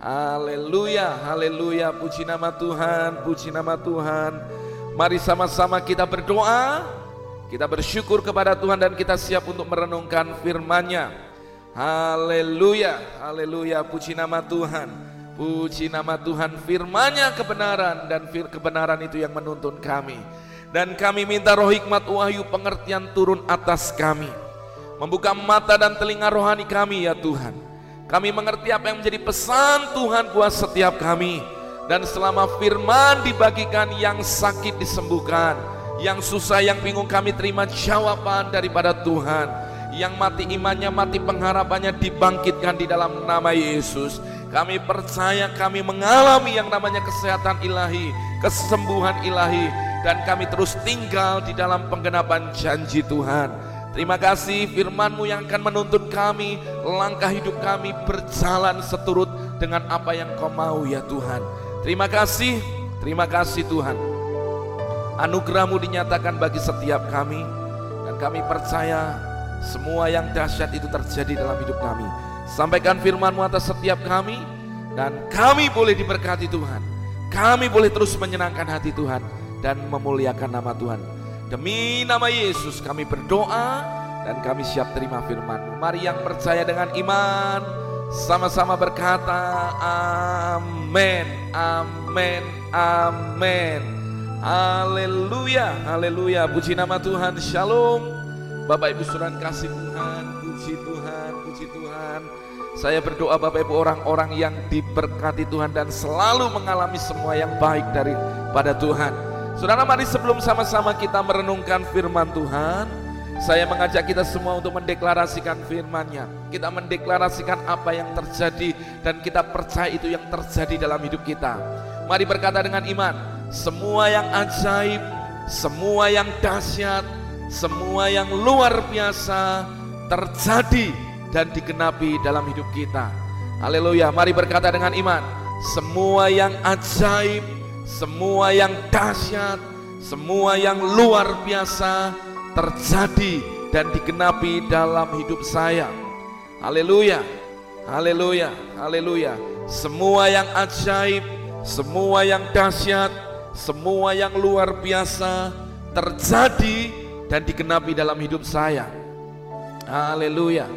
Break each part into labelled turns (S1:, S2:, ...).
S1: Haleluya, haleluya, puji nama Tuhan, puji nama Tuhan. Mari sama-sama kita berdoa, kita bersyukur kepada Tuhan dan kita siap untuk merenungkan firman-Nya. Haleluya, haleluya, puji nama Tuhan. Puji nama Tuhan, firman-Nya kebenaran dan fir kebenaran itu yang menuntun kami. Dan kami minta roh hikmat wahyu pengertian turun atas kami. Membuka mata dan telinga rohani kami ya Tuhan kami mengerti apa yang menjadi pesan Tuhan buat setiap kami. Dan selama firman dibagikan yang sakit disembuhkan. Yang susah, yang bingung kami terima jawaban daripada Tuhan. Yang mati imannya, mati pengharapannya dibangkitkan di dalam nama Yesus. Kami percaya kami mengalami yang namanya kesehatan ilahi, kesembuhan ilahi. Dan kami terus tinggal di dalam penggenapan janji Tuhan. Terima kasih firman-Mu yang akan menuntun kami, langkah hidup kami berjalan seturut dengan apa yang Kau mau ya Tuhan. Terima kasih, terima kasih Tuhan. Anugerah-Mu dinyatakan bagi setiap kami dan kami percaya semua yang dahsyat itu terjadi dalam hidup kami. Sampaikan firman-Mu atas setiap kami dan kami boleh diberkati Tuhan. Kami boleh terus menyenangkan hati Tuhan dan memuliakan nama Tuhan. Demi nama Yesus kami berdoa dan kami siap terima firman. Mari yang percaya dengan iman sama-sama berkata amin, amin, amin. Haleluya, haleluya. Puji nama Tuhan, shalom. Bapak Ibu suran kasih Tuhan, puji Tuhan, puji Tuhan. Saya berdoa Bapak Ibu orang-orang yang diberkati Tuhan dan selalu mengalami semua yang baik daripada Tuhan. Saudara mari sebelum sama-sama kita merenungkan firman Tuhan, saya mengajak kita semua untuk mendeklarasikan firman-Nya. Kita mendeklarasikan apa yang terjadi dan kita percaya itu yang terjadi dalam hidup kita. Mari berkata dengan iman, semua yang ajaib, semua yang dahsyat, semua yang luar biasa terjadi dan digenapi dalam hidup kita. Haleluya, mari berkata dengan iman, semua yang ajaib, semua yang dahsyat, semua yang luar biasa terjadi dan digenapi dalam hidup saya. Haleluya, haleluya, haleluya. Semua yang ajaib, semua yang dahsyat, semua yang luar biasa terjadi dan digenapi dalam hidup saya. Haleluya,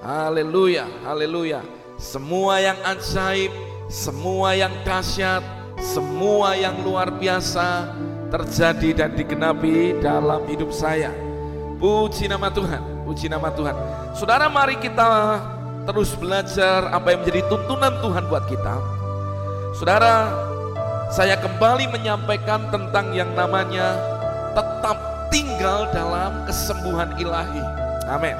S1: haleluya, haleluya. Semua yang ajaib, semua yang dahsyat, semua yang luar biasa terjadi dan digenapi dalam hidup saya. Puji nama Tuhan, puji nama Tuhan. Saudara mari kita terus belajar apa yang menjadi tuntunan Tuhan buat kita. Saudara, saya kembali menyampaikan tentang yang namanya tetap tinggal dalam kesembuhan ilahi. Amin.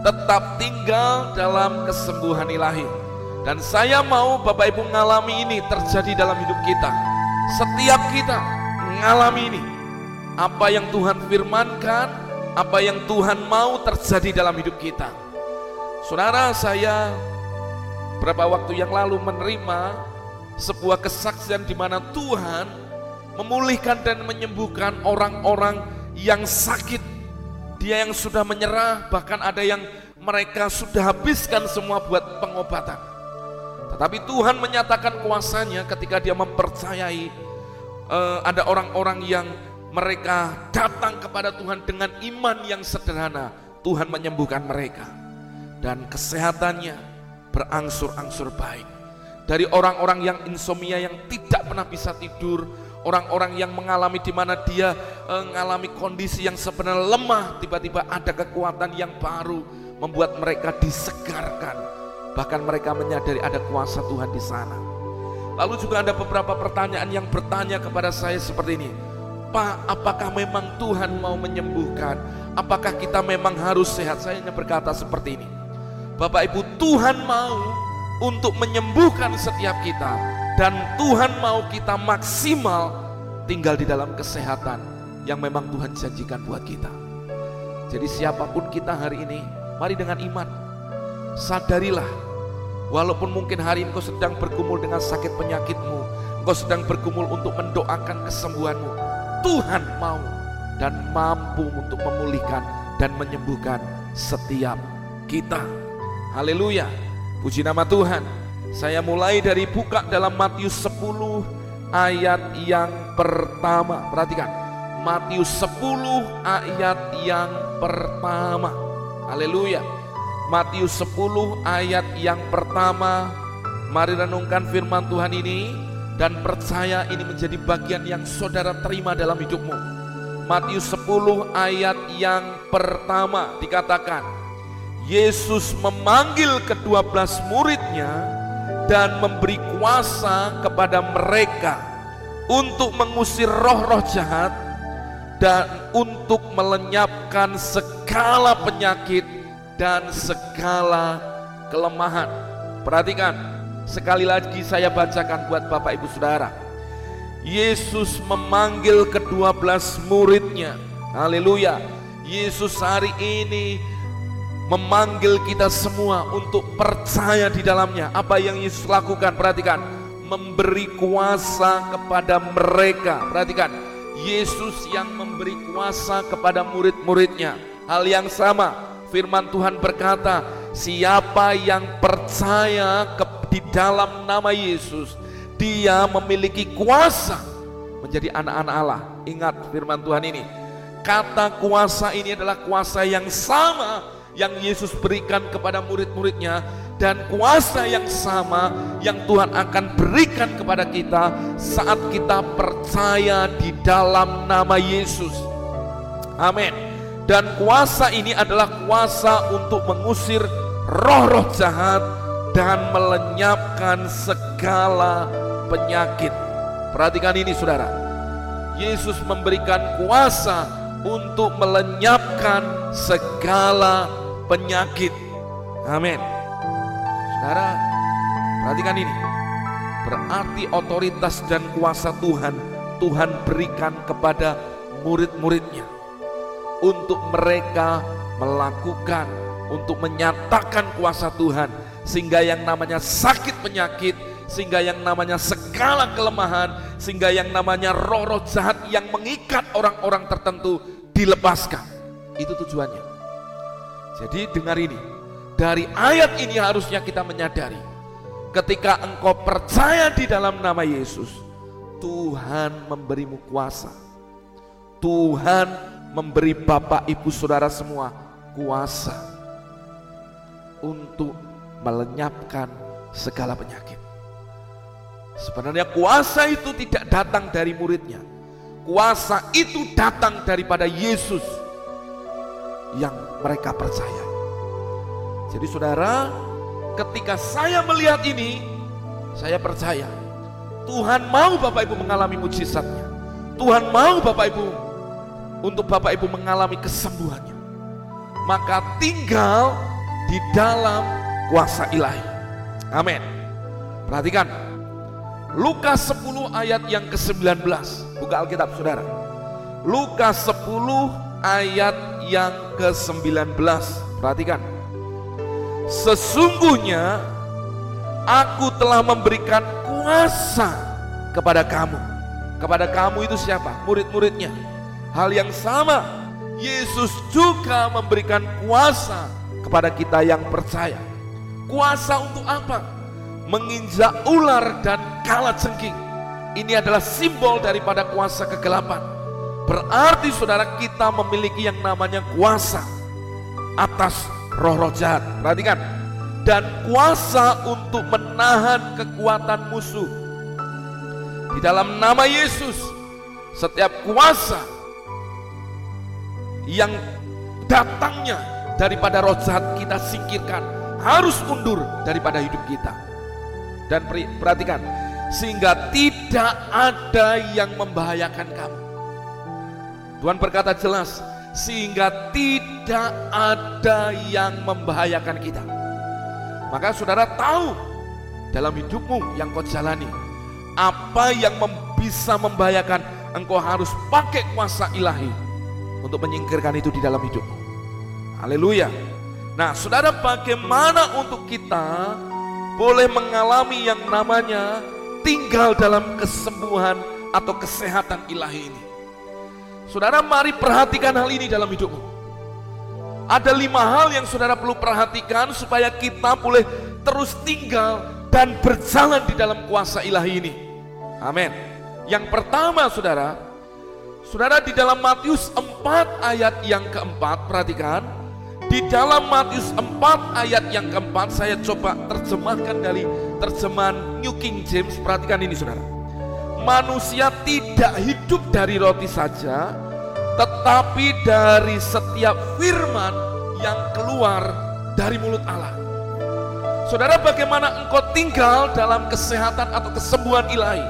S1: Tetap tinggal dalam kesembuhan ilahi. Dan saya mau Bapak Ibu mengalami ini terjadi dalam hidup kita. Setiap kita mengalami ini. Apa yang Tuhan firmankan, apa yang Tuhan mau terjadi dalam hidup kita. Saudara saya beberapa waktu yang lalu menerima sebuah kesaksian di mana Tuhan memulihkan dan menyembuhkan orang-orang yang sakit. Dia yang sudah menyerah, bahkan ada yang mereka sudah habiskan semua buat pengobatan. Tetapi Tuhan menyatakan kuasanya ketika dia mempercayai uh, ada orang-orang yang mereka datang kepada Tuhan dengan iman yang sederhana. Tuhan menyembuhkan mereka. Dan kesehatannya berangsur-angsur baik. Dari orang-orang yang insomnia yang tidak pernah bisa tidur, orang-orang yang mengalami di mana dia uh, mengalami kondisi yang sebenarnya lemah, tiba-tiba ada kekuatan yang baru membuat mereka disegarkan Bahkan mereka menyadari ada kuasa Tuhan di sana. Lalu juga ada beberapa pertanyaan yang bertanya kepada saya seperti ini. Pak, apakah memang Tuhan mau menyembuhkan? Apakah kita memang harus sehat? Saya hanya berkata seperti ini. Bapak Ibu, Tuhan mau untuk menyembuhkan setiap kita. Dan Tuhan mau kita maksimal tinggal di dalam kesehatan yang memang Tuhan janjikan buat kita. Jadi siapa pun kita hari ini, mari dengan iman. Sadarilah Walaupun mungkin hari ini kau sedang bergumul dengan sakit penyakitmu, kau sedang bergumul untuk mendoakan kesembuhanmu. Tuhan mau dan mampu untuk memulihkan dan menyembuhkan setiap kita. Haleluya. Puji nama Tuhan. Saya mulai dari buka dalam Matius 10 ayat yang pertama. Perhatikan. Matius 10 ayat yang pertama. Haleluya. Matius 10 ayat yang pertama. Mari renungkan firman Tuhan ini dan percaya ini menjadi bagian yang saudara terima dalam hidupmu. Matius 10 ayat yang pertama dikatakan, Yesus memanggil kedua belas muridnya dan memberi kuasa kepada mereka untuk mengusir roh-roh jahat dan untuk melenyapkan segala penyakit dan segala kelemahan. Perhatikan, sekali lagi saya bacakan buat Bapak Ibu Saudara. Yesus memanggil kedua belas muridnya. Haleluya. Yesus hari ini memanggil kita semua untuk percaya di dalamnya. Apa yang Yesus lakukan? Perhatikan, memberi kuasa kepada mereka. Perhatikan, Yesus yang memberi kuasa kepada murid-muridnya. Hal yang sama, firman Tuhan berkata, siapa yang percaya ke, di dalam nama Yesus, dia memiliki kuasa menjadi anak-anak Allah. Ingat firman Tuhan ini. Kata kuasa ini adalah kuasa yang sama yang Yesus berikan kepada murid-muridnya dan kuasa yang sama yang Tuhan akan berikan kepada kita saat kita percaya di dalam nama Yesus. Amin. Dan kuasa ini adalah kuasa untuk mengusir roh-roh jahat dan melenyapkan segala penyakit. Perhatikan ini saudara. Yesus memberikan kuasa untuk melenyapkan segala penyakit. Amin. Saudara, perhatikan ini. Berarti otoritas dan kuasa Tuhan, Tuhan berikan kepada murid-muridnya. Untuk mereka melakukan, untuk menyatakan kuasa Tuhan. Sehingga yang namanya sakit penyakit, sehingga yang namanya segala kelemahan, sehingga yang namanya roh-roh jahat yang mengikat orang-orang tertentu dilepaskan. Itu tujuannya. Jadi dengar ini, dari ayat ini harusnya kita menyadari ketika engkau percaya di dalam nama Yesus, Tuhan memberimu kuasa. Tuhan memberi Bapak Ibu Saudara semua kuasa untuk melenyapkan segala penyakit. Sebenarnya kuasa itu tidak datang dari muridnya. Kuasa itu datang daripada Yesus yang mereka percaya. Jadi saudara, ketika saya melihat ini, saya percaya Tuhan mau Bapak Ibu mengalami mujizatnya. Tuhan mau Bapak Ibu untuk Bapak Ibu mengalami kesembuhannya. Maka tinggal di dalam kuasa ilahi. Amin. Perhatikan. Lukas 10 ayat yang ke-19. Buka Alkitab Saudara. Lukas 10 ayat yang ke-19. Perhatikan. Sesungguhnya aku telah memberikan kuasa kepada kamu. Kepada kamu itu siapa? Murid-muridnya. Hal yang sama, Yesus juga memberikan kuasa kepada kita yang percaya. Kuasa untuk apa? Menginjak ular dan kala cengking. Ini adalah simbol daripada kuasa kegelapan Berarti saudara kita memiliki yang namanya kuasa atas roh-roh jahat. Perhatikan. Dan kuasa untuk menahan kekuatan musuh. Di dalam nama Yesus, setiap kuasa yang datangnya daripada roh jahat kita singkirkan harus mundur daripada hidup kita. Dan perhatikan, sehingga tidak ada yang membahayakan kamu. Tuhan berkata jelas, sehingga tidak ada yang membahayakan kita. Maka saudara tahu dalam hidupmu yang kau jalani, apa yang bisa membahayakan, engkau harus pakai kuasa ilahi untuk menyingkirkan itu di dalam hidupmu. Haleluya. Nah, saudara, bagaimana untuk kita boleh mengalami yang namanya tinggal dalam kesembuhan atau kesehatan ilahi ini? Saudara mari perhatikan hal ini dalam hidupmu. Ada lima hal yang saudara perlu perhatikan supaya kita boleh terus tinggal dan berjalan di dalam kuasa ilahi ini. Amin. Yang pertama saudara, saudara di dalam Matius 4 ayat yang keempat, perhatikan, di dalam Matius 4 ayat yang keempat saya coba terjemahkan dari terjemahan New King James, perhatikan ini saudara. Manusia tidak hidup dari roti saja, tetapi dari setiap firman yang keluar dari mulut Allah. Saudara, bagaimana engkau tinggal dalam kesehatan atau kesembuhan ilahi?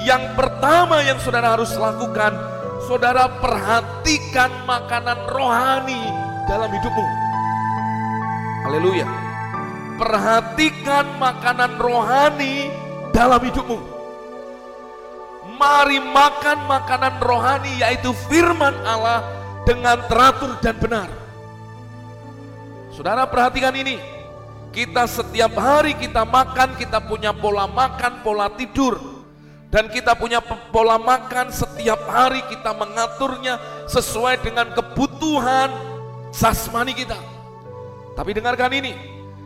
S1: Yang pertama yang saudara harus lakukan, saudara perhatikan makanan rohani dalam hidupmu. Haleluya. Perhatikan makanan rohani dalam hidupmu. Mari makan makanan rohani yaitu firman Allah dengan teratur dan benar. Saudara perhatikan ini. Kita setiap hari kita makan, kita punya pola makan, pola tidur. Dan kita punya pola makan setiap hari kita mengaturnya sesuai dengan kebutuhan jasmani kita. Tapi dengarkan ini,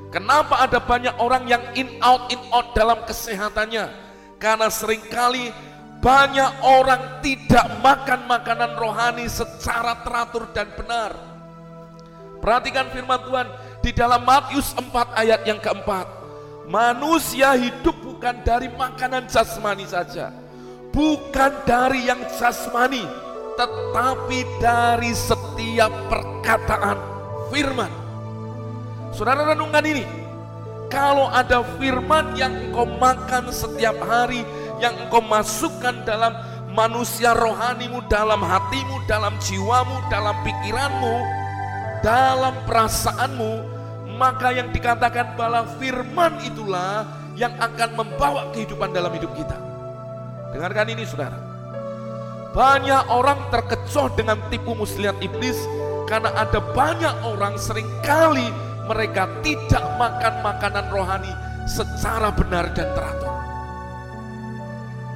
S1: kenapa ada banyak orang yang in out in out dalam kesehatannya? Karena sering kali banyak orang tidak makan makanan rohani secara teratur dan benar. Perhatikan firman Tuhan, di dalam Matius 4 ayat yang keempat. Manusia hidup bukan dari makanan jasmani saja. Bukan dari yang jasmani. Tetapi dari setiap perkataan firman. Saudara renungkan ini. Kalau ada firman yang engkau makan setiap hari. Yang engkau masukkan dalam manusia rohanimu, dalam hatimu, dalam jiwamu, dalam pikiranmu, dalam perasaanmu, maka yang dikatakan bahwa firman itulah yang akan membawa kehidupan dalam hidup kita. Dengarkan ini saudara. Banyak orang terkecoh dengan tipu muslihat iblis karena ada banyak orang sering kali mereka tidak makan makanan rohani secara benar dan teratur.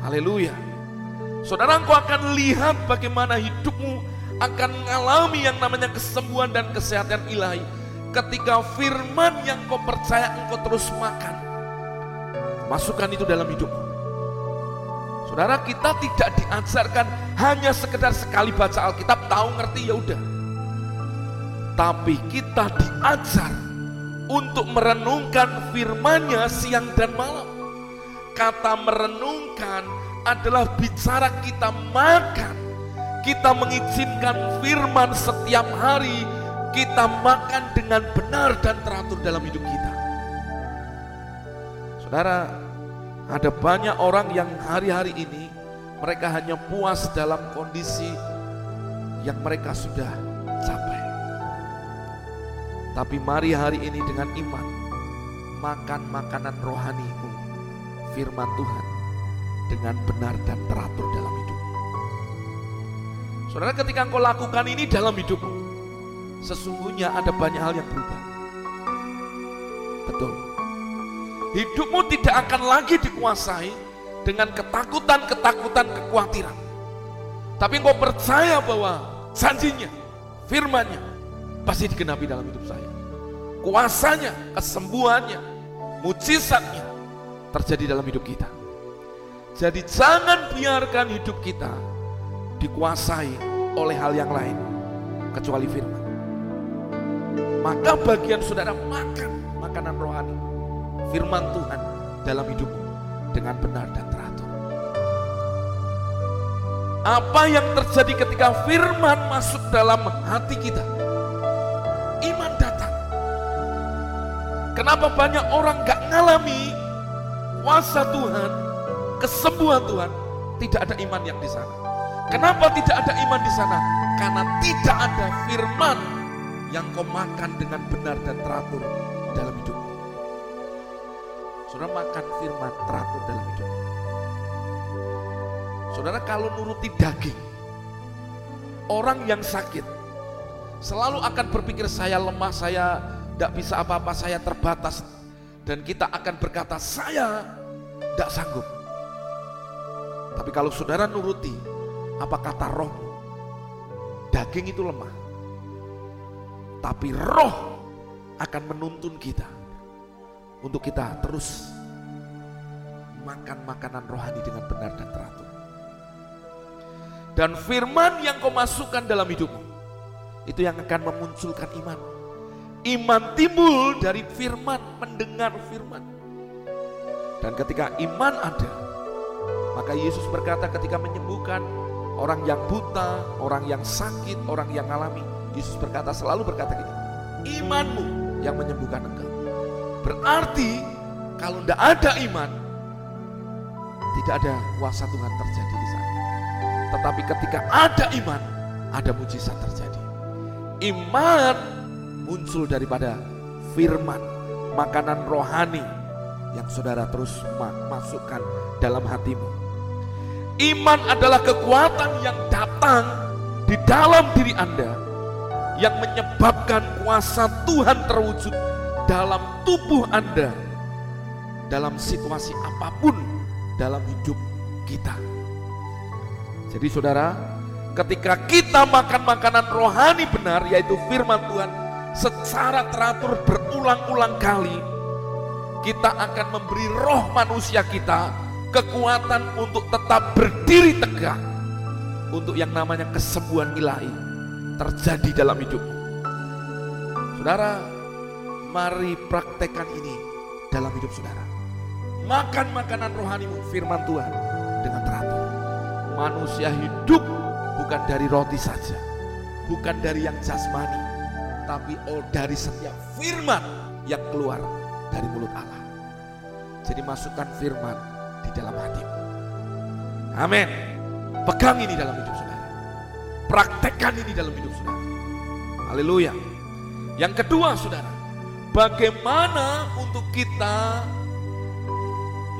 S1: Haleluya. Saudara engkau akan lihat bagaimana hidupmu akan mengalami yang namanya kesembuhan dan kesehatan ilahi ketika firman yang kau percaya engkau terus makan. Masukkan itu dalam hidup. Saudara kita tidak diajarkan hanya sekedar sekali baca Alkitab tahu ngerti ya udah. Tapi kita diajar untuk merenungkan firmannya siang dan malam. Kata merenungkan adalah bicara kita makan. Kita mengizinkan firman setiap hari kita makan dengan benar dan teratur dalam hidup kita. Saudara, ada banyak orang yang hari-hari ini mereka hanya puas dalam kondisi yang mereka sudah capai. Tapi mari hari ini dengan iman makan makanan rohanimu, firman Tuhan dengan benar dan teratur dalam hidup. Saudara ketika engkau lakukan ini dalam hidupmu, sesungguhnya ada banyak hal yang berubah. Betul. Hidupmu tidak akan lagi dikuasai dengan ketakutan-ketakutan kekhawatiran. Tapi engkau percaya bahwa janjinya, firmannya pasti digenapi dalam hidup saya. Kuasanya, kesembuhannya, mujizatnya terjadi dalam hidup kita. Jadi jangan biarkan hidup kita dikuasai oleh hal yang lain kecuali firman maka bagian saudara makan makanan rohani firman Tuhan dalam hidupmu dengan benar dan teratur. Apa yang terjadi ketika firman masuk dalam hati kita? Iman datang. Kenapa banyak orang gak ngalami kuasa Tuhan, kesembuhan Tuhan, tidak ada iman yang di sana. Kenapa tidak ada iman di sana? Karena tidak ada firman yang kau makan dengan benar dan teratur dalam hidupmu. Saudara makan firman teratur dalam hidupmu. Saudara kalau nuruti daging, orang yang sakit selalu akan berpikir saya lemah, saya tidak bisa apa-apa, saya terbatas. Dan kita akan berkata saya tidak sanggup. Tapi kalau saudara nuruti apa kata roh, daging itu lemah tapi roh akan menuntun kita untuk kita terus makan makanan rohani dengan benar dan teratur. Dan firman yang kau masukkan dalam hidupmu, itu yang akan memunculkan iman. Iman timbul dari firman, mendengar firman. Dan ketika iman ada, maka Yesus berkata ketika menyembuhkan orang yang buta, orang yang sakit, orang yang alami. Yesus berkata selalu berkata gini, imanmu yang menyembuhkan engkau. Berarti kalau tidak ada iman, tidak ada kuasa Tuhan terjadi di sana. Tetapi ketika ada iman, ada mujizat terjadi. Iman muncul daripada firman, makanan rohani yang saudara terus masukkan dalam hatimu. Iman adalah kekuatan yang datang di dalam diri Anda yang menyebabkan kuasa Tuhan terwujud dalam tubuh Anda dalam situasi apa pun dalam hidup kita. Jadi saudara, ketika kita makan makanan rohani benar yaitu firman Tuhan secara teratur berulang-ulang kali, kita akan memberi roh manusia kita kekuatan untuk tetap berdiri tegak untuk yang namanya kesembuhan ilahi terjadi dalam hidupmu. Saudara, mari praktekkan ini dalam hidup saudara. Makan makanan rohanimu firman Tuhan dengan teratur. Manusia hidup bukan dari roti saja, bukan dari yang jasmani, tapi oh dari setiap firman yang keluar dari mulut Allah. Jadi masukkan firman di dalam hatimu. Amin. Pegang ini dalam hidup saudara. Praktekkan ini dalam hidup saudara. Haleluya. Yang kedua saudara, bagaimana untuk kita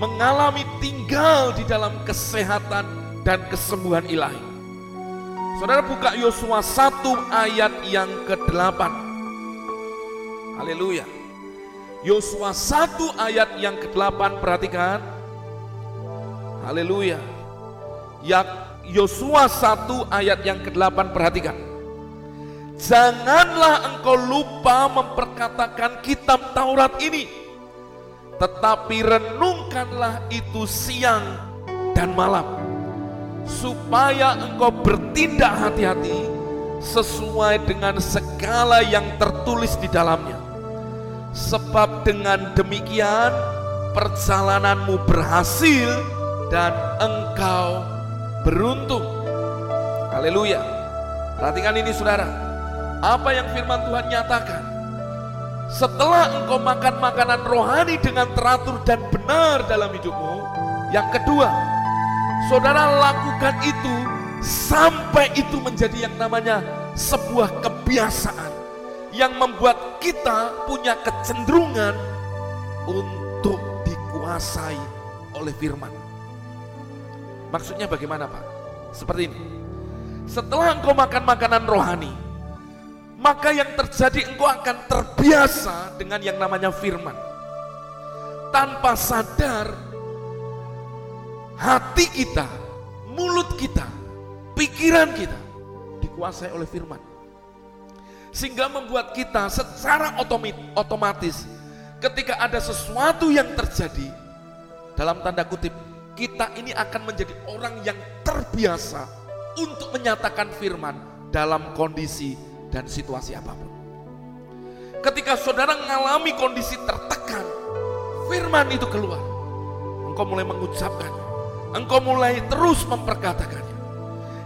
S1: mengalami tinggal di dalam kesehatan dan kesembuhan ilahi. Saudara buka Yosua 1 ayat yang ke-8. Haleluya. Yosua 1 ayat yang ke-8 perhatikan. Haleluya. Ya Yosua 1 ayat yang ke-8 perhatikan. Janganlah engkau lupa memperkatakan kitab Taurat ini. Tetapi renungkanlah itu siang dan malam. Supaya engkau bertindak hati-hati sesuai dengan segala yang tertulis di dalamnya. Sebab dengan demikian perjalananmu berhasil dan engkau beruntung. Haleluya. Perhatikan ini saudara. Apa yang firman Tuhan nyatakan? Setelah engkau makan makanan rohani dengan teratur dan benar dalam hidupmu, yang kedua, saudara lakukan itu sampai itu menjadi yang namanya sebuah kebiasaan yang membuat kita punya kecenderungan untuk dikuasai oleh firman. Maksudnya bagaimana Pak? Seperti ini. Setelah engkau makan makanan rohani, maka yang terjadi engkau akan terbiasa dengan yang namanya firman. Tanpa sadar, hati kita, mulut kita, pikiran kita dikuasai oleh firman. Sehingga membuat kita secara otomatis ketika ada sesuatu yang terjadi dalam tanda kutip kita ini akan menjadi orang yang terbiasa untuk menyatakan firman dalam kondisi dan situasi apa pun. Ketika saudara mengalami kondisi tertekan, firman itu keluar. Engkau mulai mengucapkannya. Engkau mulai terus memperkatakannya.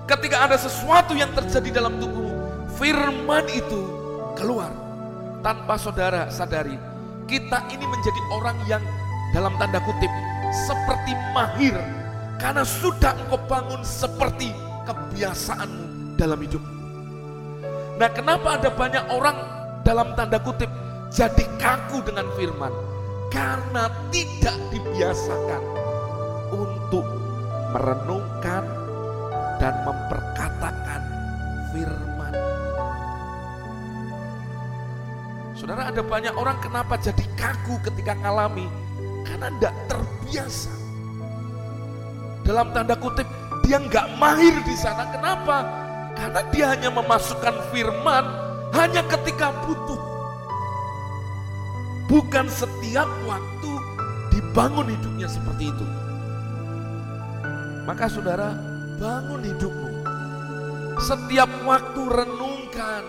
S1: Ketika ada sesuatu yang terjadi dalam tubuhmu, firman itu keluar. Tanpa saudara sadari, kita ini menjadi orang yang dalam tanda kutip seperti mahir karena sudah engkau bangun seperti kebiasaanmu dalam hidup. Nah, kenapa ada banyak orang dalam tanda kutip jadi kaku dengan firman? Karena tidak dibiasakan untuk merenungkan dan memperkatakan firman. Saudara ada banyak orang kenapa jadi kaku ketika ngalami karena tidak terbiasa. Dalam tanda kutip, dia nggak mahir di sana. Kenapa? Karena dia hanya memasukkan firman hanya ketika butuh. Bukan setiap waktu dibangun hidupnya seperti itu. Maka saudara bangun hidupmu. Setiap waktu renungkan,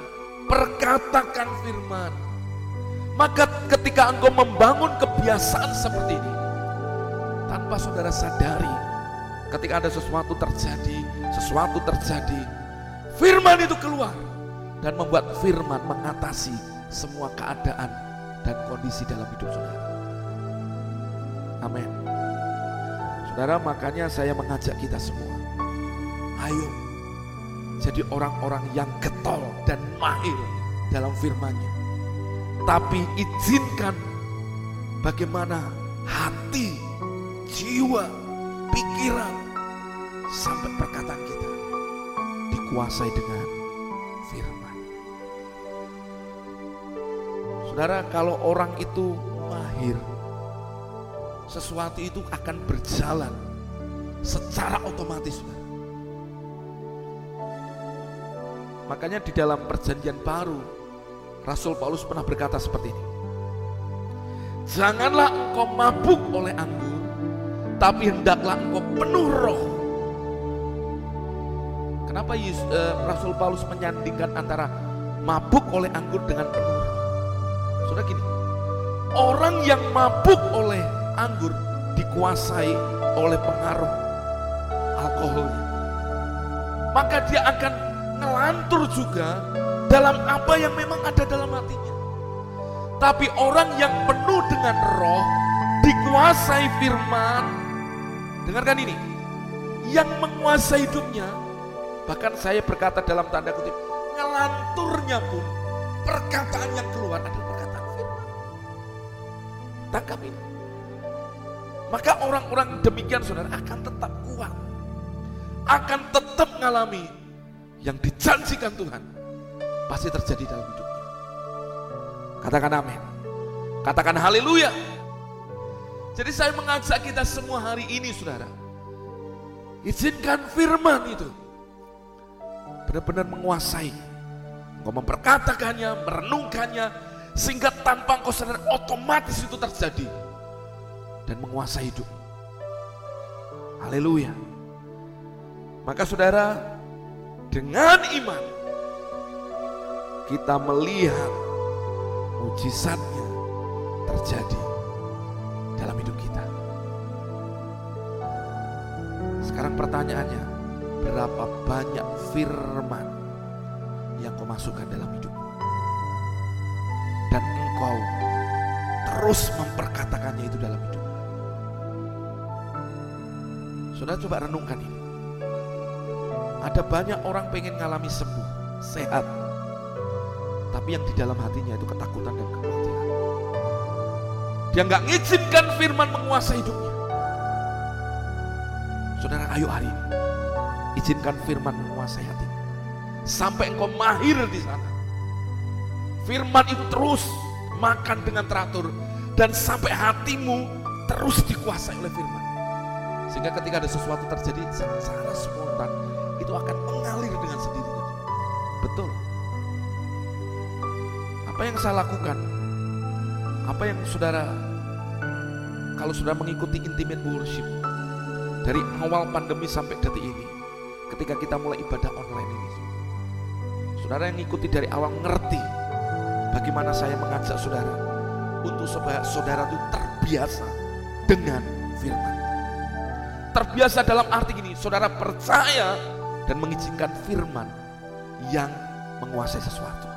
S1: perkatakan firman. Maka ketika engkau membangun kebiasaan seperti ini, tanpa saudara sadari, ketika ada sesuatu terjadi, sesuatu terjadi, firman itu keluar dan membuat firman mengatasi semua keadaan dan kondisi dalam hidup saudara. Amin. Saudara, makanya saya mengajak kita semua. Ayo, jadi orang-orang yang getol dan mahir dalam firman-Nya. Tapi izinkan bagaimana hati, jiwa, pikiran, sampai perkataan kita dikuasai dengan firman. Saudara, kalau orang itu mahir, sesuatu itu akan berjalan secara otomatis. Makanya di dalam perjanjian baru, Rasul Paulus pernah berkata seperti ini. Janganlah engkau mabuk oleh anggur, tapi hendaklah engkau penuh roh. Kenapa Yesus, eh, Rasul Paulus menyandingkan antara mabuk oleh anggur dengan penuh? Sudah gini, orang yang mabuk oleh anggur dikuasai oleh pengaruh alkoholnya. Maka dia akan ngelantur juga dalam apa yang memang ada dalam hatinya. Tapi orang yang penuh dengan roh, dikuasai firman, dengarkan ini, yang menguasai hidupnya, bahkan saya berkata dalam tanda kutip, ngelanturnya pun perkataan yang keluar adalah perkataan firman. Tangkap ini. Maka orang-orang demikian saudara akan tetap kuat. Akan tetap mengalami yang dijanjikan Tuhan pasti terjadi dalam hidupnya. Katakan amin. Katakan haleluya. Jadi saya mengajak kita semua hari ini saudara. Izinkan firman itu. Benar-benar menguasai. Engkau memperkatakannya, merenungkannya. Sehingga tanpa engkau sadar otomatis itu terjadi. Dan menguasai hidup. Haleluya. Maka saudara, dengan iman kita melihat mujizatnya terjadi dalam hidup kita. Sekarang pertanyaannya, berapa banyak firman yang kau masukkan dalam hidupmu? Dan engkau terus memperkatakannya itu dalam hidupmu. Saudara coba renungkan ini. Ada banyak orang pengen ngalami sembuh, sehat. Tapi yang di dalam hatinya itu ketakutan dan kekhawatiran. Dia nggak ngizinkan firman menguasai hidupnya. Saudara, ayo hari ini. Izinkan firman menguasai hati. Sampai engkau mahir di sana. Firman itu terus makan dengan teratur. Dan sampai hatimu terus dikuasai oleh firman. Sehingga ketika ada sesuatu terjadi secara spontan, itu akan mengalir dengan sendirinya. Betul. Apa yang saya lakukan? Apa yang saudara, kalau sudah mengikuti intimate worship, dari awal pandemi sampai detik ini, ketika kita mulai ibadah online ini, saudara yang ikuti dari awal ngerti bagaimana saya mengajak saudara untuk supaya saudara itu terbiasa dengan firman. Terbiasa dalam arti gini, saudara percaya dan mengizinkan firman yang menguasai sesuatu.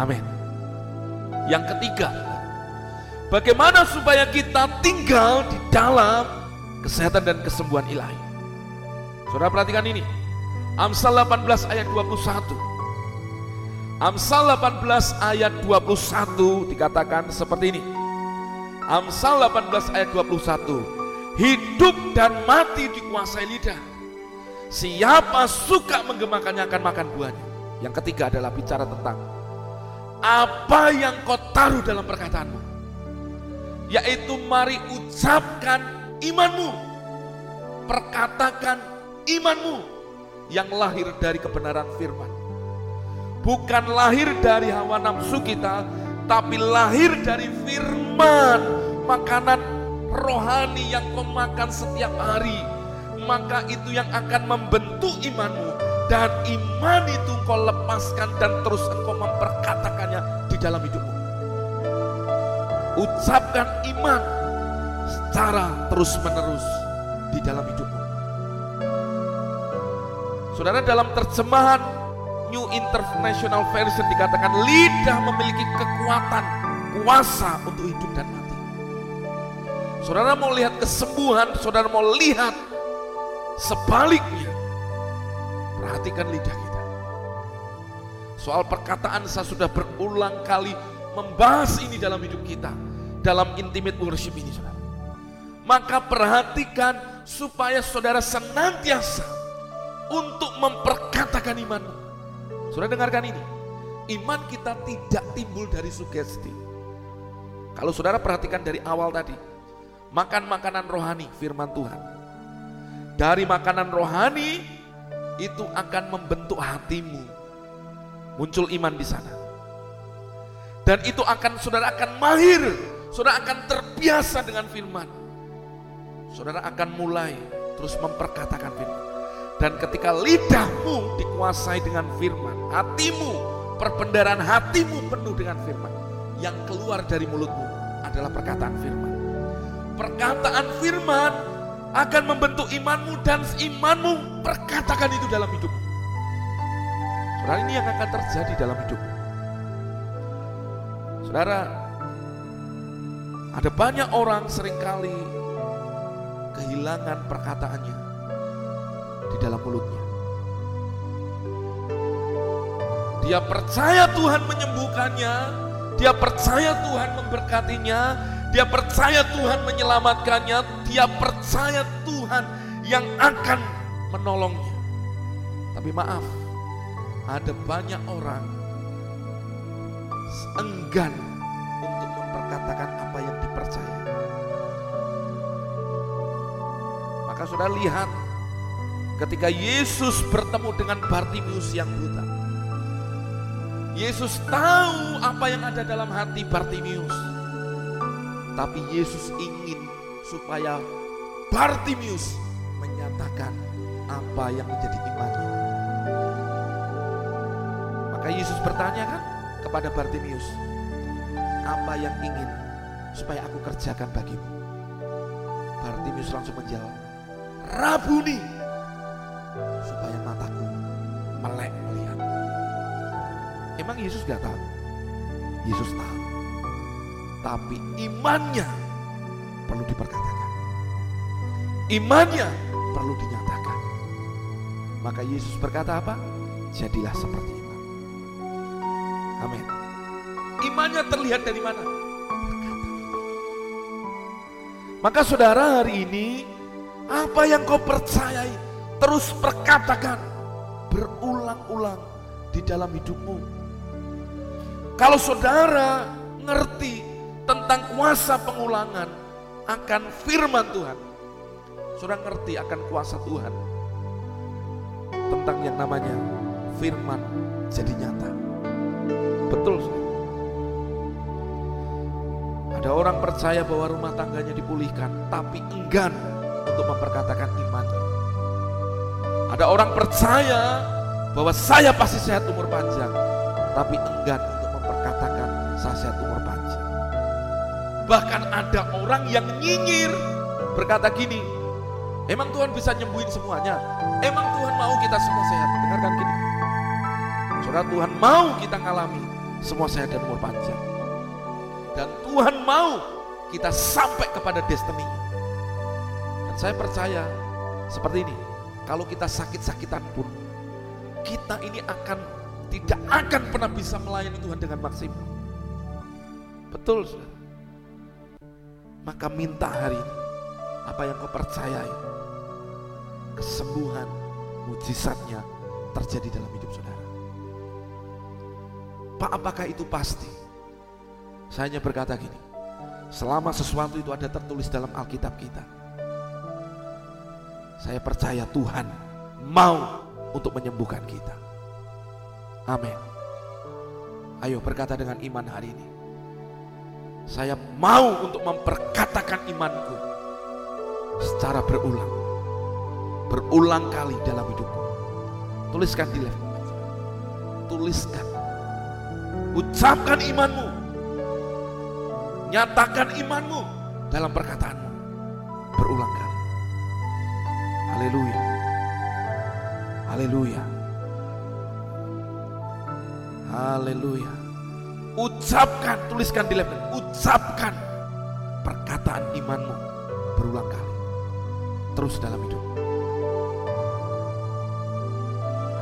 S1: Amin. Yang ketiga, bagaimana supaya kita tinggal di dalam kesehatan dan kesembuhan ilahi. Saudara perhatikan ini. Amsal 18 ayat 21. Amsal 18 ayat 21 dikatakan seperti ini. Amsal 18 ayat 21. Hidup dan mati dikuasai lidah. Siapa suka menggemakannya akan makan buahnya. Yang ketiga adalah bicara tentang apa yang kau taruh dalam perkataanmu. Yaitu mari ucapkan imanmu. Perkatakan imanmu yang lahir dari kebenaran firman. Bukan lahir dari hawa nafsu kita, tapi lahir dari firman, makanan rohani yang kau makan setiap hari. maka itu yang akan membentuk imanmu dan iman itu engkau lepaskan dan terus engkau memperkatakannya di dalam hidupmu. Ucapkan iman secara terus-menerus di dalam hidupmu. Saudara dalam terjemahan New International Version dikatakan lidah memiliki kekuatan, kuasa untuk hidup dan mati. Saudara mau lihat kesembuhan, saudara mau lihat sebaliknya. Perhatikan lidah kita. Soal perkataan saya sudah berulang kali membahas ini dalam hidup kita. Dalam intimate worship ini saudara. Maka perhatikan supaya saudara senantiasa untuk memperkatakan imanmu. Saudara dengarkan ini. Iman kita tidak timbul dari sugesti. Kalau saudara perhatikan dari awal tadi, makan makanan rohani firman Tuhan. Dari makanan rohani itu akan membentuk hatimu. Muncul iman di sana. Dan itu akan saudara akan mahir, saudara akan terbiasa dengan firman. Saudara akan mulai terus memperkatakan firman. Dan ketika lidahmu dikuasai dengan firman, hatimu, perbendaran hatimu penuh dengan firman, yang keluar dari mulutmu adalah perkataan firman. Perkataan firman akan membentuk imanmu dan imanmu perkatakan itu dalam hidupmu. Saudara ini yang akan terjadi dalam hidupmu. Saudara, ada banyak orang sering kali kehilangan perkataannya di dalam mulutnya. Dia percaya Tuhan menyembuhkannya, dia percaya Tuhan memberkatinya, dia percaya Tuhan menyelamatkannya, dia percaya Tuhan yang akan menolongnya. Tapi maaf, ada banyak orang enggan untuk memperkatakan apa yang dipercaya. Maka sudah lihat ketika Yesus bertemu dengan Bartimius yang buta. Yesus tahu apa yang ada dalam hati Bartimius. Tapi Yesus ingin supaya Bartimius menyatakan apa yang menjadi imannya. Maka Yesus bertanya kan kepada Bartimius, apa yang ingin supaya aku kerjakan bagimu? Bartimius langsung menjawab, Rabuni, supaya mataku melek melihat. Emang Yesus gak tahu? Yesus tahu. Tapi imannya perlu diperkatakan. Imannya perlu dinyatakan. Maka Yesus berkata apa? Jadilah seperti iman. Amin. Imannya terlihat dari mana? Maka saudara hari ini apa yang kau percayai terus perkatakan berulang-ulang di dalam hidupmu. Kalau saudara ngerti tentang kuasa pengulangan akan firman Tuhan, saudara ngerti akan kuasa Tuhan tentang yang namanya firman jadi nyata. Betul. Ada orang percaya bahwa rumah tangganya dipulihkan, tapi enggan untuk memperkatakan imannya. Ada orang percaya bahwa saya pasti sehat umur panjang, tapi enggan untuk memperkatakan saya sehat umur panjang. Bahkan ada orang yang nyinyir berkata gini, emang Tuhan bisa nyembuhin semuanya? Emang Tuhan mau kita semua sehat? Dengarkan gini. Saudara Tuhan mau kita ngalami semua sehat dan umur panjang. Dan Tuhan mau kita sampai kepada destiny. Dan saya percaya seperti ini. Kalau kita sakit-sakitan pun, kita ini akan tidak akan pernah bisa melayani Tuhan dengan maksimal. Betul, saudara. Maka minta hari ini apa yang kau percayai, kesembuhan, mujizatnya terjadi dalam hidup saudara. Pak, apakah itu pasti? Saya hanya berkata gini, selama sesuatu itu ada tertulis dalam Alkitab kita, saya percaya Tuhan mau untuk menyembuhkan kita. Amin. Ayo berkata dengan iman hari ini. Saya mau untuk memperkatakan imanku secara berulang. berulang kali dalam hidupku. Tuliskan di level. Tuliskan. Ucapkan imanmu. Nyatakan imanmu dalam perkataanmu. Berulang kali. Haleluya. Haleluya. Haleluya. Ucapkan, tuliskan di level. Ucapkan perkataan imanmu berulang kali. Terus dalam hidup.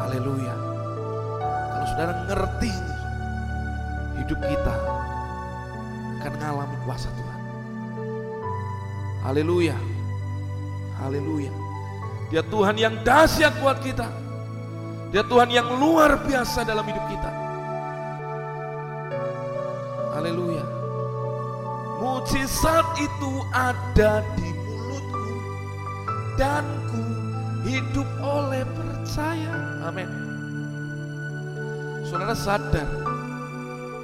S1: Haleluya. Kalau saudara ngerti ini, hidup kita akan mengalami kuasa Tuhan. Haleluya. Haleluya. Dia Tuhan yang dahsyat buat kita. Dia Tuhan yang luar biasa dalam hidup kita. Haleluya. Mujizat itu ada di mulutku dan ku hidup oleh percaya. Amin. Saudara sadar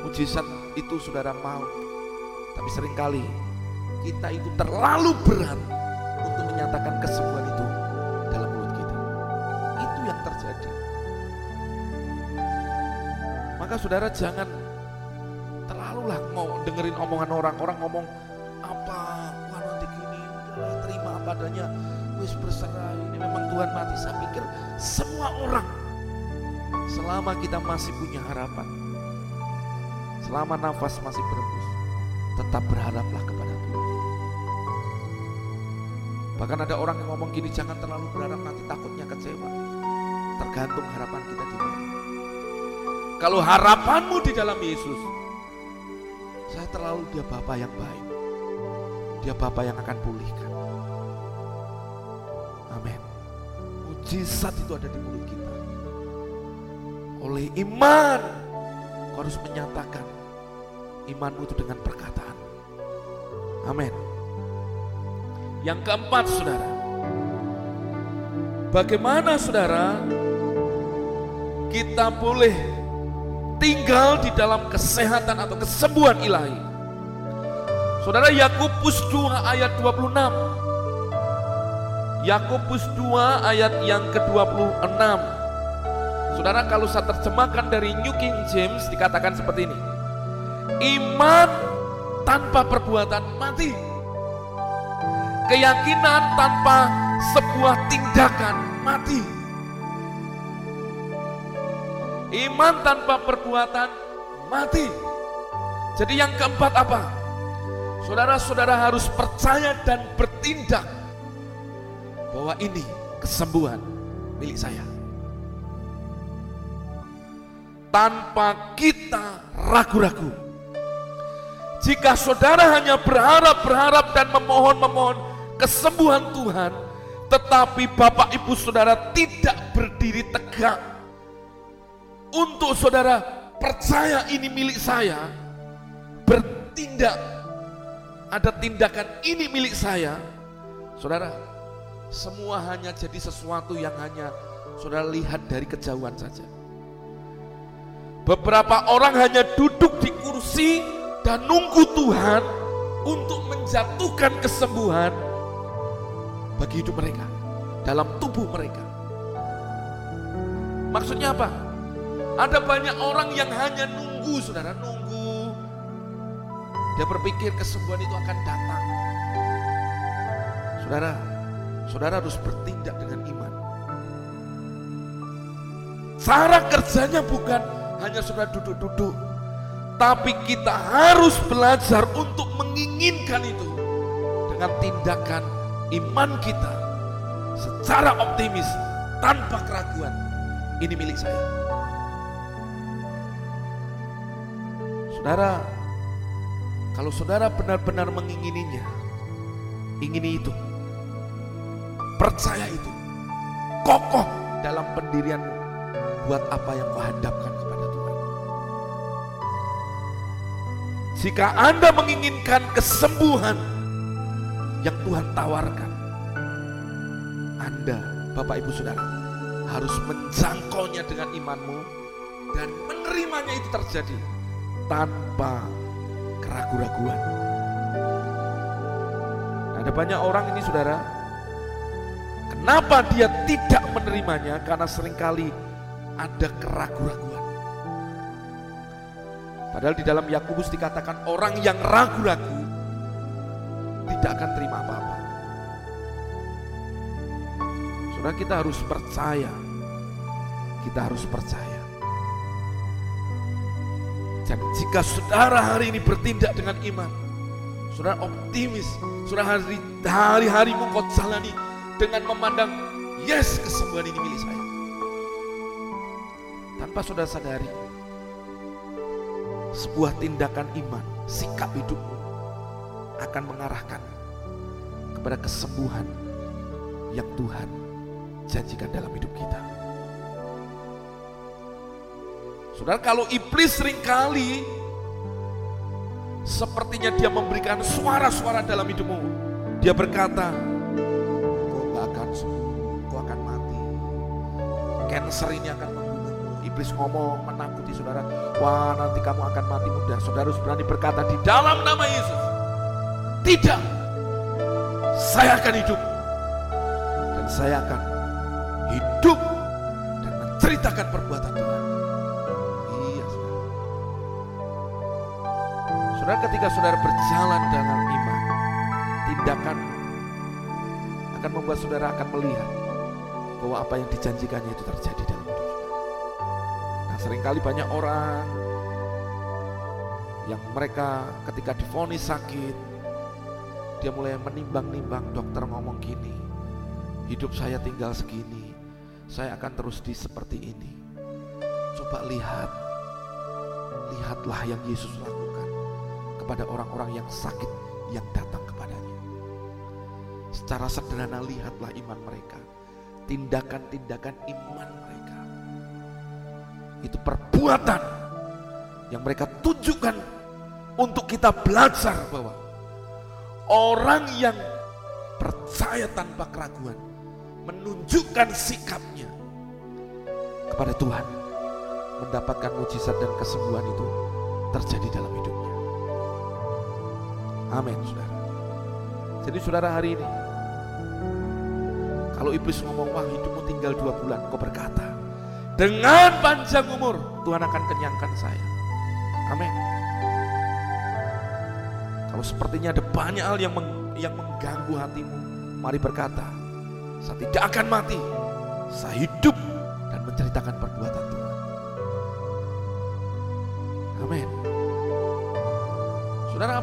S1: mujizat itu saudara mau. Tapi sering kali kita itu terlalu berat untuk menyatakan kesembuhan Maka saudara jangan terlalu lah mau dengerin omongan orang. Orang ngomong apa, wah nanti gini, udahlah terima apa adanya. Wis berserah, ini memang Tuhan mati. Saya pikir semua orang selama kita masih punya harapan, selama nafas masih berembus, tetap berharaplah kepada Tuhan. Bahkan ada orang yang ngomong gini, jangan terlalu berharap nanti takutnya kecewa. Tergantung harapan kita di mana. Kalau harapanmu di dalam Yesus, saya terlalu dia Bapak yang baik. Dia Bapak yang akan pulihkan. Amin. Mujizat itu ada di mulut kita. Oleh iman, kau harus menyatakan imanmu itu dengan perkataan. Amin. Yang keempat, saudara. Bagaimana saudara kita boleh tinggal di dalam kesehatan atau kesembuhan ilahi. Saudara Yakobus 2 ayat 26. Yakobus 2 ayat yang ke-26. Saudara kalau saya terjemahkan dari New King James dikatakan seperti ini. Iman tanpa perbuatan mati. Keyakinan tanpa sebuah tindakan mati. Iman tanpa perbuatan mati. Jadi yang keempat apa? Saudara-saudara harus percaya dan bertindak bahwa ini kesembuhan milik saya. Tanpa kita ragu-ragu. Jika saudara hanya berharap-berharap dan memohon-memohon kesembuhan Tuhan, tetapi Bapak Ibu Saudara tidak berdiri tegak untuk saudara percaya ini milik saya, bertindak, ada tindakan ini milik saya, saudara, semua hanya jadi sesuatu yang hanya saudara lihat dari kejauhan saja. Beberapa orang hanya duduk di kursi dan nunggu Tuhan untuk menjatuhkan kesembuhan bagi hidup mereka, dalam tubuh mereka. Maksudnya apa? Ada banyak orang yang hanya nunggu, saudara, nunggu. Dia berpikir kesembuhan itu akan datang. Saudara, saudara harus bertindak dengan iman. Cara kerjanya bukan hanya saudara duduk-duduk, tapi kita harus belajar untuk menginginkan itu dengan tindakan iman kita secara optimis tanpa keraguan. Ini milik saya. Saudara, kalau saudara benar-benar mengingininya, ingini itu, percaya itu, kokoh dalam pendirianmu buat apa yang kau hadapkan kepada Tuhan. Jika Anda menginginkan kesembuhan yang Tuhan tawarkan, Anda, Bapak Ibu Saudara, harus menjangkaunya dengan imanmu dan menerimanya itu terjadi tanpa keraguan-raguan. Ada banyak orang ini saudara, Kenapa dia tidak menerimanya? Karena sering kali ada keraguan-raguan. Padahal di dalam Yakobus dikatakan orang yang ragu-ragu tidak akan terima apa-apa. Saudara kita harus percaya. Kita harus percaya. Dan jika saudara hari ini bertindak dengan iman, saudara optimis, saudara hari, hari-harimu kau jalani dengan memandang, yes kesembuhan ini milik saya. Tanpa saudara sadari, sebuah tindakan iman, sikap hidupmu akan mengarahkan kepada kesembuhan yang Tuhan janjikan dalam hidup kita. Saudara, kalau iblis sering kali sepertinya dia memberikan suara-suara dalam hidupmu. Dia berkata, kau gak akan kau akan mati. Cancer ini akan membunuhmu. Iblis ngomong menakuti saudara, wah nanti kamu akan mati muda. Saudara harus berani berkata di dalam nama Yesus, tidak, saya akan hidup. Dan saya akan hidup dan menceritakan perbuatan Tuhan. Saudara ketika saudara berjalan dalam iman, tindakan akan membuat saudara akan melihat bahwa apa yang dijanjikannya itu terjadi dalam hidup saudara. Nah sering kali banyak orang yang mereka ketika difonis sakit, dia mulai menimbang-nimbang dokter ngomong gini, hidup saya tinggal segini, saya akan terus di seperti ini. Coba lihat, lihatlah yang Yesus lakukan kepada orang-orang yang sakit yang datang kepadanya. Secara sederhana lihatlah iman mereka, tindakan-tindakan iman mereka. Itu perbuatan yang mereka tunjukkan untuk kita belajar bahwa orang yang percaya tanpa keraguan menunjukkan sikapnya kepada Tuhan mendapatkan mujizat dan kesembuhan itu terjadi dalam hidupnya. Amin, saudara. Jadi saudara hari ini, kalau iblis ngomong, wah hidupmu tinggal dua bulan, kau berkata, dengan panjang umur, Tuhan akan kenyangkan saya. Amin. Kalau sepertinya ada banyak hal yang meng, yang mengganggu hatimu, mari berkata, saya tidak akan mati, saya hidup dan menceritakan perbuatan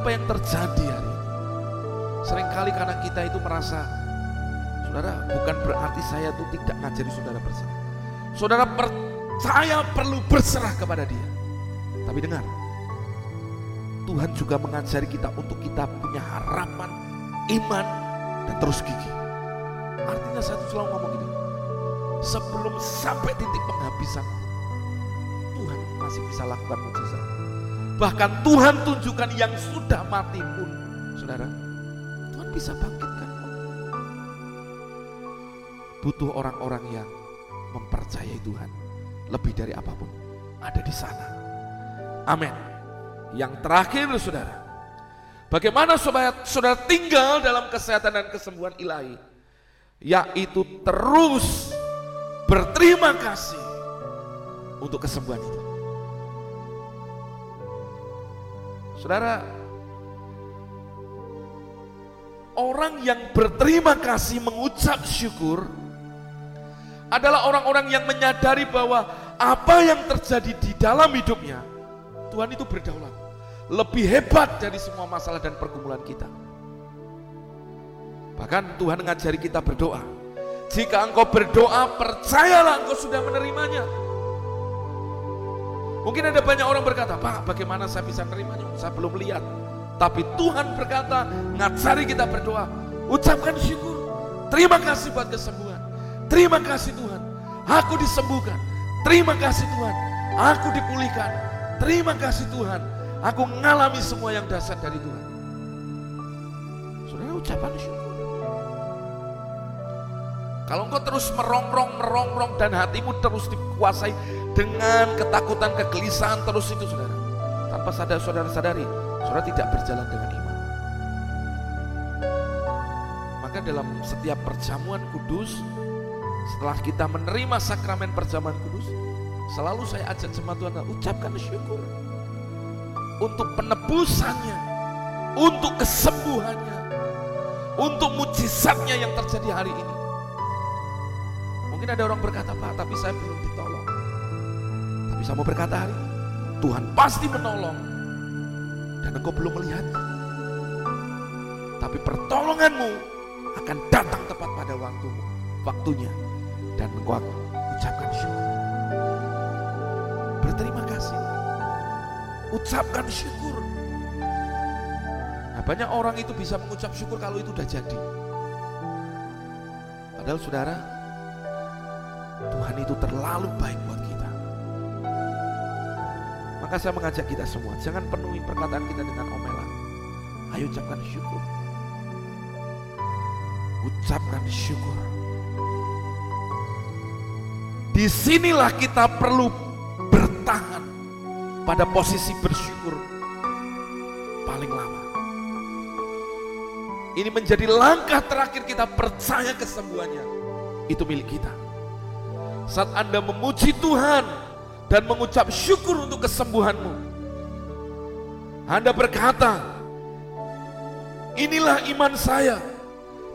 S1: apa yang terjadi hari ini? Seringkali karena kita itu merasa, saudara bukan berarti saya itu tidak ngajari saudara berserah. Saudara percaya perlu berserah kepada dia. Tapi dengar, Tuhan juga mengajari kita untuk kita punya harapan, iman, dan terus gigih. Artinya satu selalu ngomong gini, sebelum sampai titik penghabisan, Tuhan masih bisa lakukan mujizat. Bahkan Tuhan tunjukkan yang sudah mati pun, saudara, Tuhan bisa bangkitkan. Butuh orang-orang yang mempercayai Tuhan lebih dari apa pun ada di sana. Amin. Yang terakhir saudara, bagaimana supaya saudara tinggal dalam kesehatan dan kesembuhan ilahi? Yaitu terus berterima kasih untuk kesembuhan itu. Saudara, orang yang berterima kasih mengucap syukur adalah orang-orang yang menyadari bahwa apa yang terjadi di dalam hidupnya, Tuhan itu berdaulat. Lebih hebat dari semua masalah dan pergumulan kita. Bahkan Tuhan mengajari kita berdoa. Jika engkau berdoa, percayalah engkau sudah menerimanya. Mungkin ada banyak orang berkata, Pak bagaimana saya bisa menerimanya? Saya belum lihat. Tapi Tuhan berkata, ngajari kita berdoa. Ucapkan syukur. Terima kasih buat kesembuhan. Terima kasih Tuhan. Aku disembuhkan. Terima kasih Tuhan. Aku dipulihkan. Terima kasih Tuhan. Aku mengalami semua yang dasar dari Tuhan. Saudara ucapan syukur. Kalau engkau terus merongrong, merongrong dan hatimu terus dikuasai dengan ketakutan, kegelisahan terus itu saudara. Tanpa sadar saudara sadari, saudara tidak berjalan dengan iman. Maka dalam setiap perjamuan kudus, setelah kita menerima sakramen perjamuan kudus, selalu saya ajak jemaat Tuhan, ucapkan syukur untuk penebusannya, untuk kesembuhannya, untuk mujizatnya yang terjadi hari ini. Mungkin ada orang berkata, Pak, tapi saya belum ditolong. Tapi saya mau berkata hari ini, Tuhan pasti menolong. Dan engkau belum melihatnya. Tapi pertolonganmu akan datang tepat pada waktumu, waktunya. Dan engkau ucapkan syukur. Berterima kasih. Ucapkan syukur. Nah banyak orang itu bisa mengucap syukur kalau itu sudah jadi. Padahal saudara, Tuhan itu terlalu baik buat kita. Maka saya mengajak kita semua, jangan penuhi perkataan kita dengan omelan. Ayo ucapkan syukur. Ucapkan syukur. Di sinilah kita perlu bertahan pada posisi bersyukur paling lama. Ini menjadi langkah terakhir kita percaya kesembuhannya. Itu milik kita. Saat Anda memuji Tuhan dan mengucap syukur untuk kesembuhanmu. Anda berkata, inilah iman saya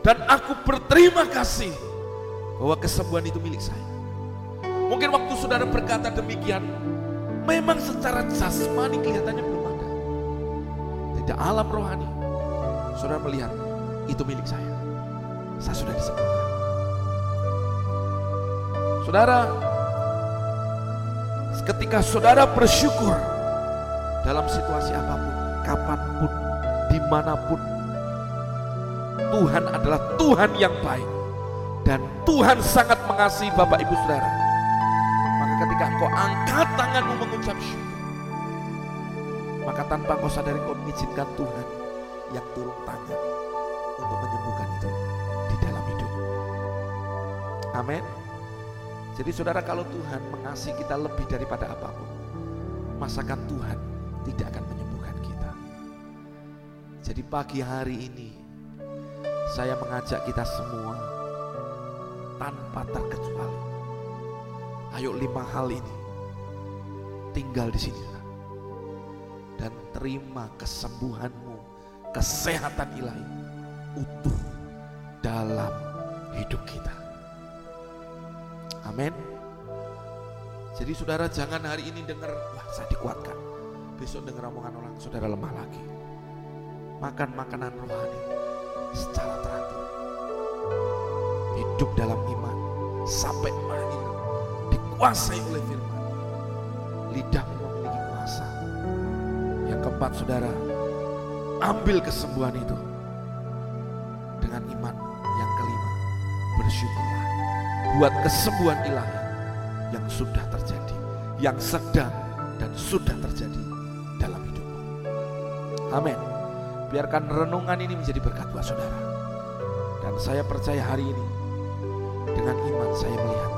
S1: dan aku berterima kasih bahwa kesembuhan itu milik saya. Mungkin waktu saudara berkata demikian, memang secara jasmani kelihatannya belum ada. Tidak alam rohani. Saudara melihat, itu milik saya. Saya sudah disembuhkan. Saudara, ketika saudara bersyukur dalam situasi apa pun, kapan pun, di mana pun, Tuhan adalah Tuhan yang baik. Dan Tuhan sangat mengasihi Bapak Ibu Saudara ketika engkau angkat tanganmu mengucap syukur, maka tanpa kau sadari kau mengizinkan Tuhan yang turun tangan untuk menyembuhkan itu di dalam hidup. Amin. Jadi saudara kalau Tuhan mengasihi kita lebih daripada apa pun, masakan Tuhan tidak akan menyembuhkan kita. Jadi pagi hari ini saya mengajak kita semua tanpa terkecuali. Ayo lima hal ini tinggal di sini dan terima kesembuhanmu, kesehatan ilahi Jadi saudara jangan hari ini dengar, wah saya dikuatkan. Besok dengar omongan orang, saudara lemah lagi. Makan makanan rohani secara teratur. Hidup dalam iman sampai mahir dikuasai oleh firman. Lidah memiliki kuasa. Yang keempat saudara, ambil kesembuhan itu dengan iman. Yang kelima, bersyukurlah buat kesembuhan ilahi yang sudah terjadi, yang sedang dan sudah terjadi dalam hidupmu. Amin. Biarkan renungan ini menjadi berkat buat saudara. Dan saya percaya hari ini dengan iman saya melihat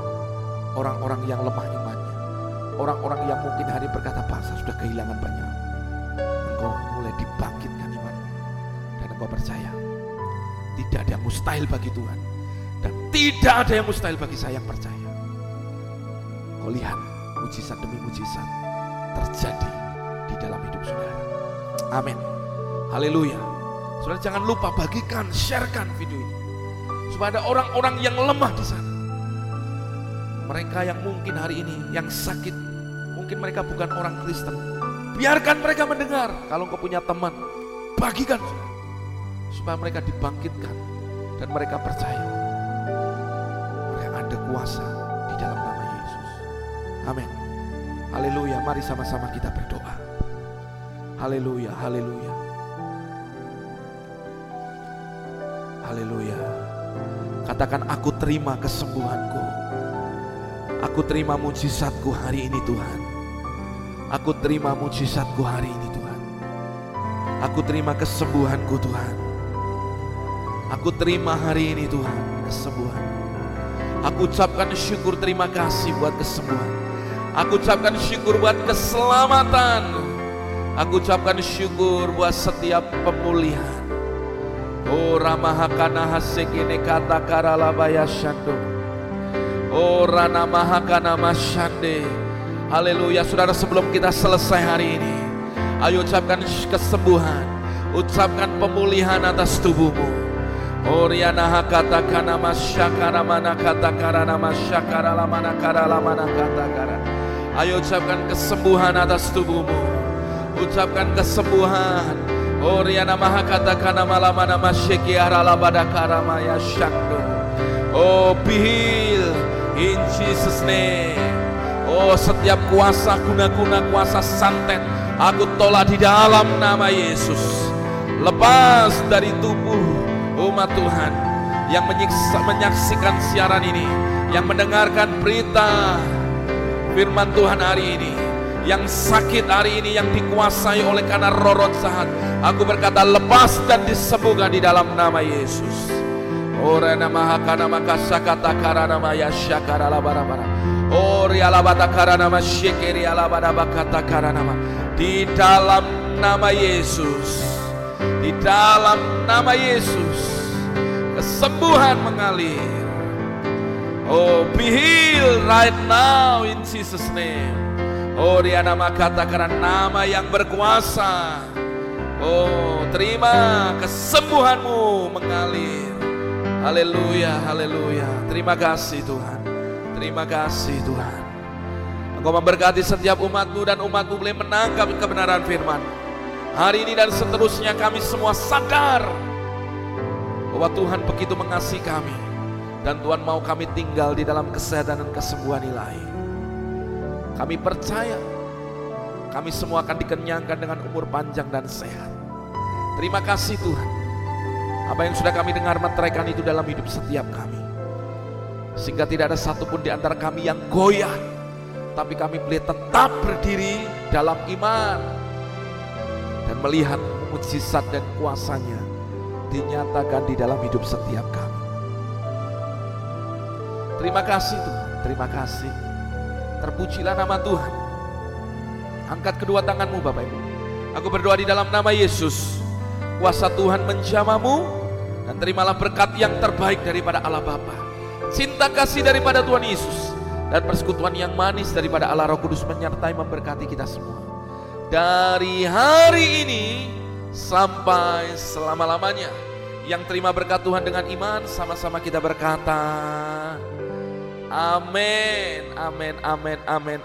S1: orang-orang yang lemah imannya. Orang-orang yang mungkin hari berkata, saya sudah kehilangan banyak. Engkau mulai dibangkitkan iman. Dan engkau percaya, tidak ada yang mustahil bagi Tuhan. Dan tidak ada yang mustahil bagi saya yang percaya. Kau lihat mujizat demi mujizat terjadi di dalam hidup saudara. Amin. Haleluya. Saudara jangan lupa bagikan, sharekan video ini. Supaya ada orang-orang yang lemah di sana mereka yang mungkin hari ini yang sakit, mungkin mereka bukan orang Kristen. Biarkan mereka mendengar. Kalau engkau punya teman, bagikan supaya mereka dibangkitkan dan mereka percaya mereka ada kuasa Amin. Haleluya. Mari sama-sama kita berdoa. Haleluya, haleluya. Haleluya. Katakan aku terima kesembuhanku. Aku terima mujizatku hari ini Tuhan. Aku terima mujizatku hari ini Tuhan. Aku terima kesembuhanku Tuhan. Aku terima hari ini Tuhan kesembuhan. Aku ucapkan syukur terima kasih buat kesembuhan. Aku ucapkan syukur buat keselamatan. Aku ucapkan syukur buat setiap pemulihan. Oh ramahakana hasekine kata karalabaya shando. Oh rana mahakana masyande. Haleluya saudara sebelum kita selesai hari ini. Ayo ucapkan kesembuhan. Ucapkan pemulihan atas tubuhmu. Oriana hakata kana masyakara mana kata karana masyakara lamana kara lamana kata kara. Ayo ucapkan kesembuhan atas tubuhmu. Ucapkan kesembuhan. Oriana maha kata kana malamana masyeki arala badakara maya syakdo. Oh healed in Jesus name. Oh setiap kuasa guna-guna kuasa santet aku tolak di dalam nama Yesus. Lepas dari tubuh umat Tuhan yang menyaksikan siaran ini, yang mendengarkan berita firman Tuhan hari ini, yang sakit hari ini, yang dikuasai oleh karena rorot jahat. Aku berkata lepas dan disembuhkan di dalam nama Yesus. Ora nama hakana makasa kata karana maya syakara labara bara. Ori alabata karana masyekeri alabada bakata karana Di dalam nama Yesus. Di dalam nama Yesus kesembuhan mengalir. Oh, be healed right now in Jesus name. Oh, dia nama katakan nama yang berkuasa. Oh, terima kesembuhanmu mengalir. Haleluya, haleluya. Terima kasih Tuhan. Terima kasih Tuhan. Engkau memberkati setiap umatmu dan umatmu boleh menangkap kebenaran firman. Hari ini dan seterusnya kami semua sadar bahwa Tuhan begitu mengasihi kami dan Tuhan mau kami tinggal di dalam kesehatan dan kesembuhan ilahi. Kami percaya kami semua akan dikenyangkan dengan umur panjang dan sehat. Terima kasih Tuhan. Apa yang sudah kami dengar meteraikan itu dalam hidup setiap kami. Sehingga tidak ada satupun di antara kami yang goyah. Tapi kami boleh tetap berdiri dalam iman. Dan melihat mujizat dan kuasanya dinyatakan di dalam hidup setiap kami. Terima kasih Tuhan, terima kasih. Terpujilah nama Tuhan. Angkat kedua tanganmu Bapak Ibu. Aku berdoa di dalam nama Yesus. Kuasa Tuhan menjamamu dan terimalah berkat yang terbaik daripada Allah Bapa. Cinta kasih daripada Tuhan Yesus dan persekutuan yang manis daripada Allah Roh Kudus menyertai memberkati kita semua. Dari hari ini sampai selama-lamanya. Yang terima berkat Tuhan dengan iman, sama-sama kita berkata, Amin, amin, amin, amin,